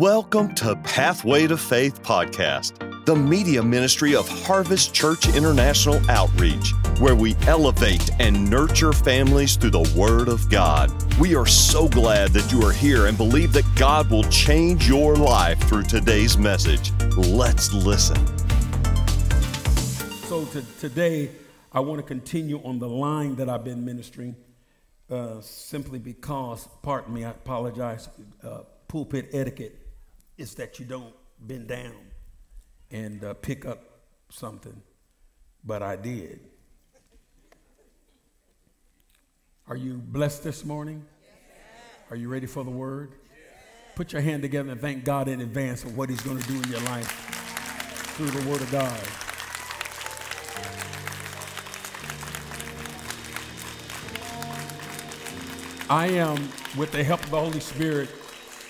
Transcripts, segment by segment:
Welcome to Pathway to Faith podcast, the media ministry of Harvest Church International Outreach, where we elevate and nurture families through the Word of God. We are so glad that you are here and believe that God will change your life through today's message. Let's listen. So, to, today, I want to continue on the line that I've been ministering uh, simply because, pardon me, I apologize, uh, pulpit etiquette is that you don't bend down and uh, pick up something, but I did. Are you blessed this morning? Are you ready for the word? Put your hand together and thank God in advance for what He's going to do in your life through the Word of God. I am, with the help of the Holy Spirit,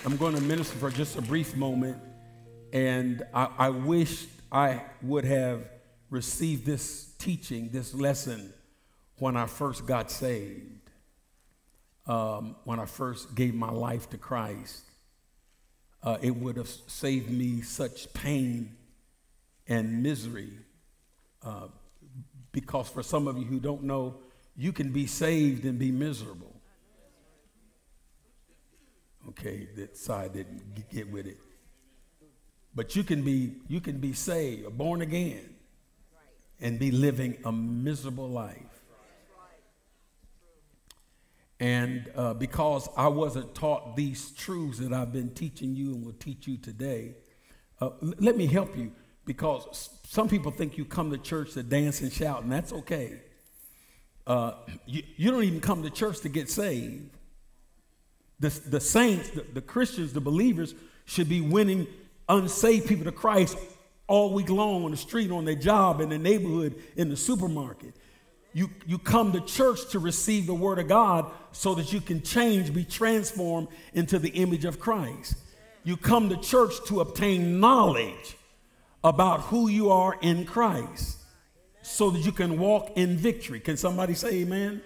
I'm going to minister for just a brief moment, and I, I wish I would have received this teaching, this lesson, when I first got saved, um, when I first gave my life to Christ. Uh, it would have saved me such pain and misery. Uh, because for some of you who don't know, you can be saved and be miserable. Okay, that side didn't get with it. But you can be you can be saved or born again and be living a miserable life. And uh, because I wasn't taught these truths that I've been teaching you and will teach you today, uh, l- let me help you because some people think you come to church to dance and shout, and that's okay. Uh, you, you don't even come to church to get saved. The, the saints, the, the Christians, the believers should be winning unsaved people to Christ all week long on the street, on their job, in the neighborhood, in the supermarket. You, you come to church to receive the word of God so that you can change, be transformed into the image of Christ. You come to church to obtain knowledge about who you are in Christ so that you can walk in victory. Can somebody say amen?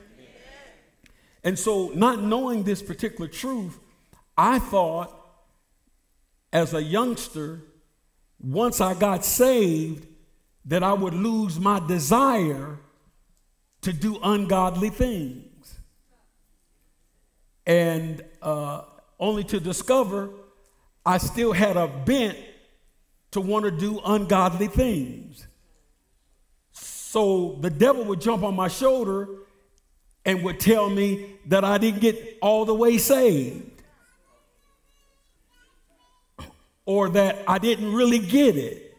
And so, not knowing this particular truth, I thought as a youngster, once I got saved, that I would lose my desire to do ungodly things. And uh, only to discover I still had a bent to want to do ungodly things. So the devil would jump on my shoulder and would tell me that I didn't get all the way saved or that I didn't really get it.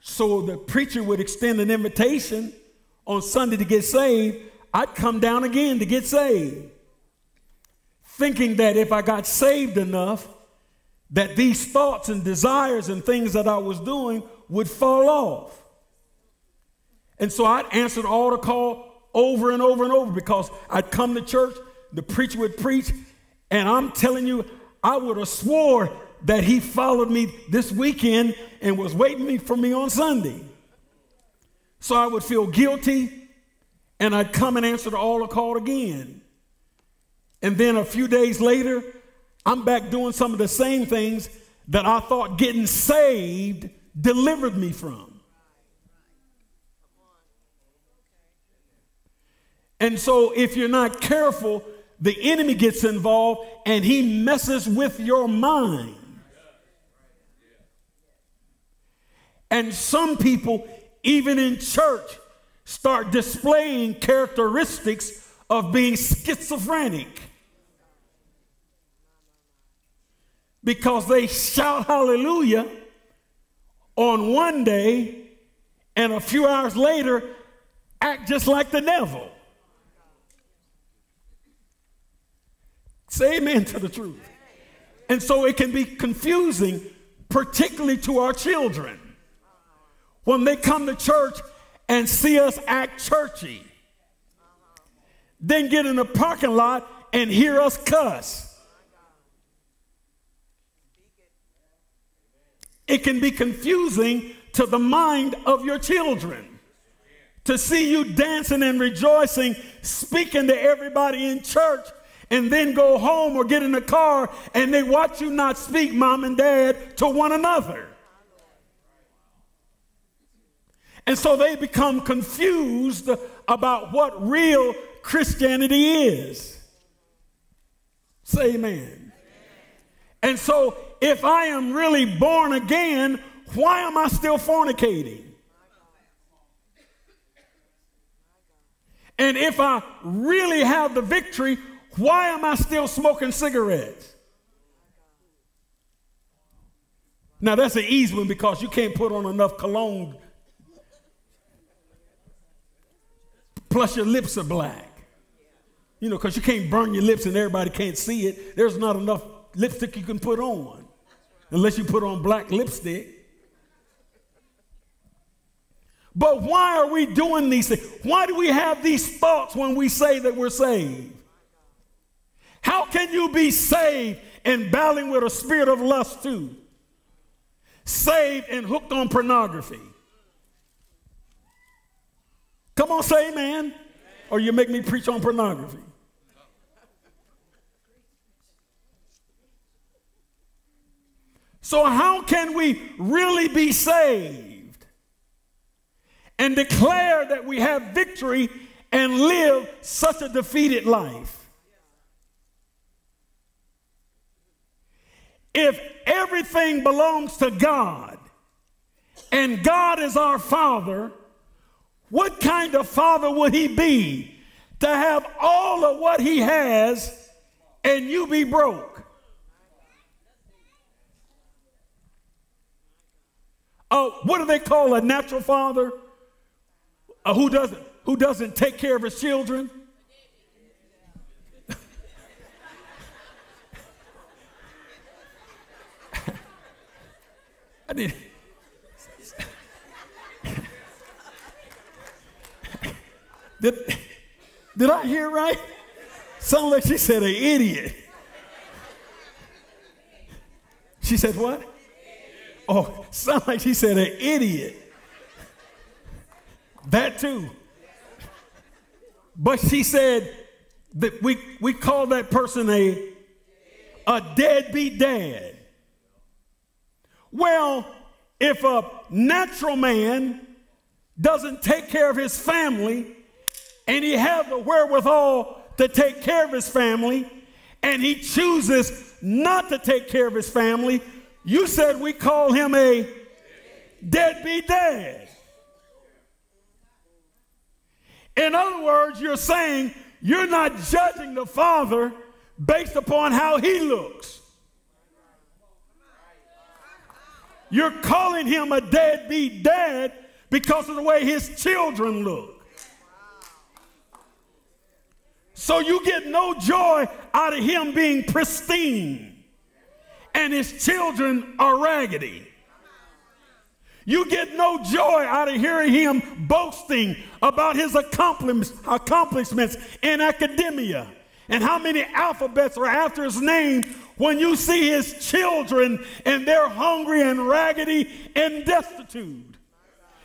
So the preacher would extend an invitation on Sunday to get saved. I'd come down again to get saved, thinking that if I got saved enough, that these thoughts and desires and things that I was doing would fall off. And so I'd answer altar call over and over and over because I'd come to church, the preacher would preach, and I'm telling you, I would have swore that he followed me this weekend and was waiting for me on Sunday. So I would feel guilty and I'd come and answer the altar call again. And then a few days later, I'm back doing some of the same things that I thought getting saved delivered me from. And so, if you're not careful, the enemy gets involved and he messes with your mind. And some people, even in church, start displaying characteristics of being schizophrenic because they shout hallelujah on one day and a few hours later act just like the devil. Say amen to the truth. And so it can be confusing, particularly to our children, when they come to church and see us act churchy, then get in the parking lot and hear us cuss. It can be confusing to the mind of your children to see you dancing and rejoicing, speaking to everybody in church, and then go home or get in the car and they watch you not speak, mom and dad, to one another. And so they become confused about what real Christianity is. Say amen. And so if I am really born again, why am I still fornicating? And if I really have the victory, why am I still smoking cigarettes? Now, that's an easy one because you can't put on enough cologne. Plus, your lips are black. You know, because you can't burn your lips and everybody can't see it. There's not enough lipstick you can put on unless you put on black lipstick. But why are we doing these things? Why do we have these thoughts when we say that we're saved? How can you be saved and battling with a spirit of lust too? Saved and hooked on pornography. Come on, say amen. Or you make me preach on pornography. So, how can we really be saved? and declare that we have victory and live such a defeated life. If everything belongs to God and God is our Father, what kind of Father would He be to have all of what He has and you be broke? Oh, what do they call a natural father? Uh, who doesn't who doesn't take care of his children? I did. did, did I hear right? Sound like she said an idiot. She said what? Oh, sound like she said an idiot. That too. But she said that we, we call that person a, a deadbeat dad. Well, if a natural man doesn't take care of his family and he has the wherewithal to take care of his family and he chooses not to take care of his family, you said we call him a deadbeat dad. In other words, you're saying you're not judging the father based upon how he looks. You're calling him a deadbeat dad because of the way his children look. So you get no joy out of him being pristine and his children are raggedy. You get no joy out of hearing him boasting about his accomplishments in academia and how many alphabets are after his name when you see his children and they're hungry and raggedy and destitute.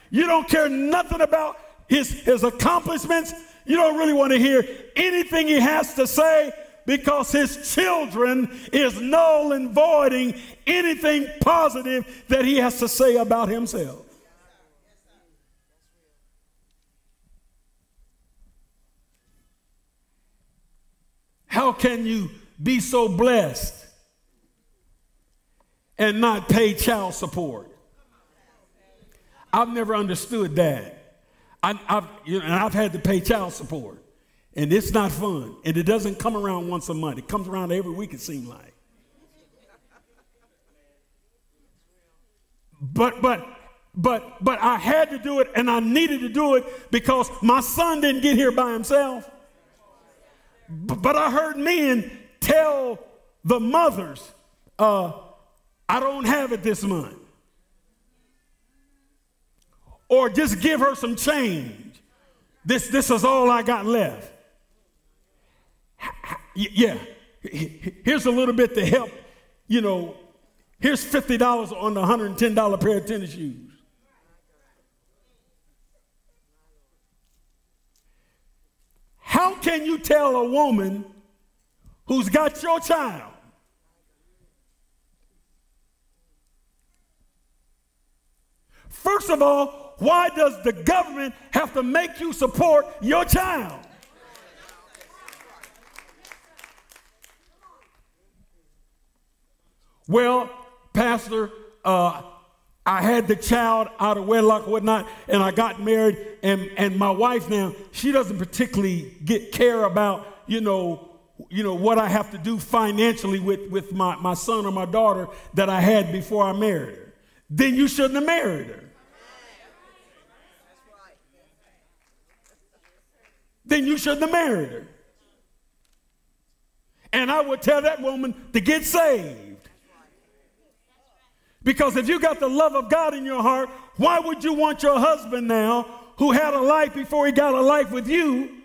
You don't care nothing about his, his accomplishments. You don't really want to hear anything he has to say because his children is null and voiding anything positive that he has to say about himself. How can you be so blessed and not pay child support? I've never understood that. I, have you know, and I've had to pay child support. And it's not fun. And it doesn't come around once a month. It comes around every week, it seems like. But, but, but, but I had to do it and I needed to do it because my son didn't get here by himself. But, but I heard men tell the mothers, uh, I don't have it this month. Or just give her some change. This, this is all I got left yeah, here's a little bit to help, you know, here's $50 on the $110 pair of tennis shoes. How can you tell a woman who's got your child. First of all, why does the government have to make you support your child? Well, Pastor, uh, I had the child out of wedlock whatnot, and I got married, and, and my wife now, she doesn't particularly get care about, you know, you know, what I have to do financially with, with my, my son or my daughter that I had before I married. Then you shouldn't have married her. Then you shouldn't have married her. And I would tell that woman to get saved. Because if you got the love of God in your heart, why would you want your husband now, who had a life before he got a life with you,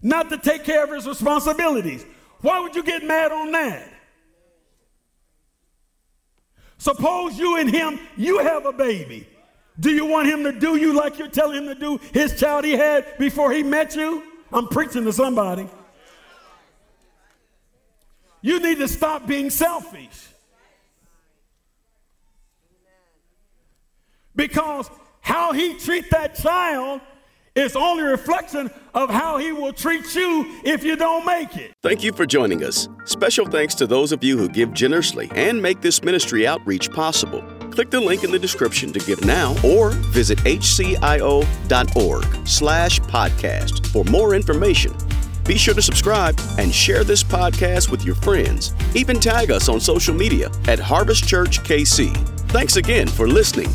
not to take care of his responsibilities? Why would you get mad on that? Suppose you and him, you have a baby. Do you want him to do you like you're telling him to do his child he had before he met you? I'm preaching to somebody. You need to stop being selfish. Because how he treat that child is only a reflection of how he will treat you if you don't make it. Thank you for joining us. Special thanks to those of you who give generously and make this ministry outreach possible. Click the link in the description to give now or visit hcio.org slash podcast for more information. Be sure to subscribe and share this podcast with your friends. Even tag us on social media at Harvest Church KC. Thanks again for listening